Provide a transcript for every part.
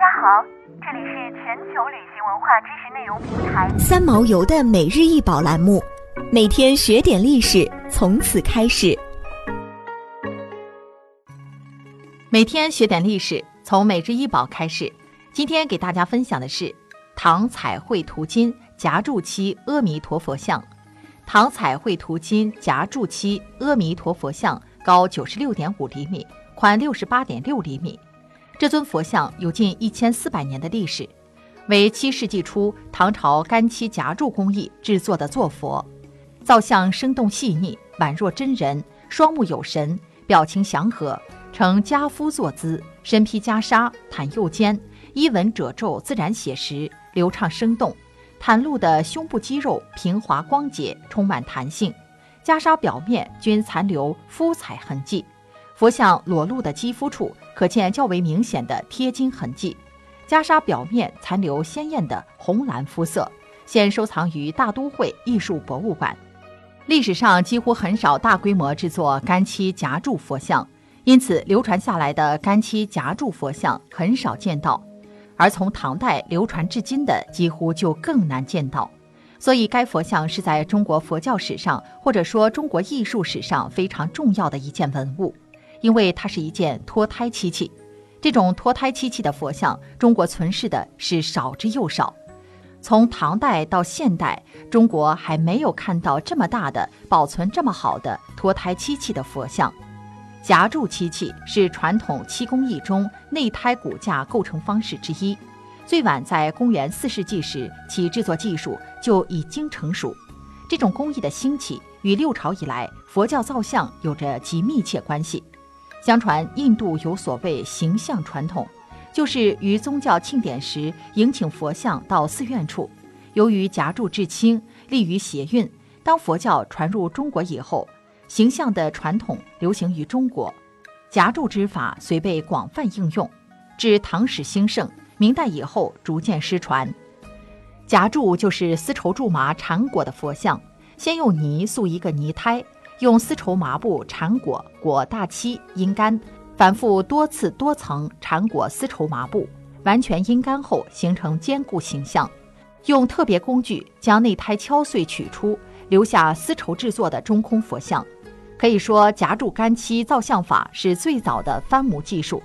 家好，这里是全球旅行文化知识内容平台三毛游的每日一宝栏目，每天学点历史，从此开始。每天学点历史，从每日一宝开始。今天给大家分享的是唐彩绘图金夹柱期阿弥陀佛像。唐彩绘图金夹柱期阿弥陀佛像高九十六点五厘米，宽六十八点六厘米。这尊佛像有近一千四百年的历史，为七世纪初唐朝干漆夹柱工艺制作的坐佛。造像生动细腻，宛若真人，双目有神，表情祥和，呈家夫坐姿，身披袈裟，袒右肩，衣纹褶皱自然写实，流畅生动。袒露的胸部肌肉平滑光洁，充满弹性。袈裟表面均残留肤彩痕迹，佛像裸露的肌肤处可见较为明显的贴金痕迹。袈裟表面残留鲜艳的红蓝肤色，现收藏于大都会艺术博物馆。历史上几乎很少大规模制作干漆夹柱佛像，因此流传下来的干漆夹柱佛像很少见到。而从唐代流传至今的，几乎就更难见到，所以该佛像是在中国佛教史上，或者说中国艺术史上非常重要的一件文物，因为它是一件脱胎漆器。这种脱胎漆器的佛像，中国存世的是少之又少。从唐代到现代，中国还没有看到这么大的、保存这么好的脱胎漆器的佛像。夹柱漆器是传统漆工艺中内胎骨架构成方式之一，最晚在公元四世纪时，其制作技术就已经成熟。这种工艺的兴起与六朝以来佛教造像有着极密切关系。相传印度有所谓形象传统，就是于宗教庆典时迎请佛像到寺院处，由于夹柱至轻，利于谐运。当佛教传入中国以后。形象的传统流行于中国，夹柱之法虽被广泛应用，至唐史兴盛，明代以后逐渐失传。夹柱就是丝绸苎麻缠裹的佛像，先用泥塑一个泥胎，用丝绸麻布缠裹，裹大漆阴干，反复多次多层缠裹丝绸麻布，完全阴干后形成坚固形象，用特别工具将内胎敲碎取出，留下丝绸制作的中空佛像。可以说，夹柱干漆造像法是最早的翻模技术。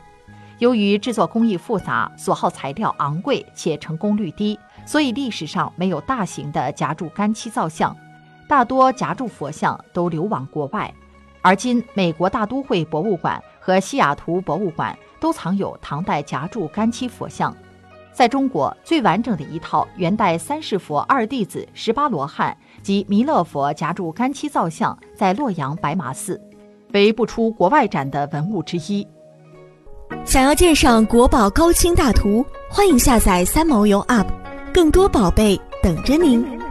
由于制作工艺复杂，所耗材料昂贵且成功率低，所以历史上没有大型的夹柱干漆造像，大多夹柱佛像都流往国外。而今，美国大都会博物馆和西雅图博物馆都藏有唐代夹柱干漆佛像。在中国，最完整的一套元代三世佛二弟子十八罗汉及弥勒佛夹柱干漆造像，在洛阳白马寺，为不出国外展的文物之一。想要鉴赏国宝高清大图，欢迎下载三毛游 App，更多宝贝等着您。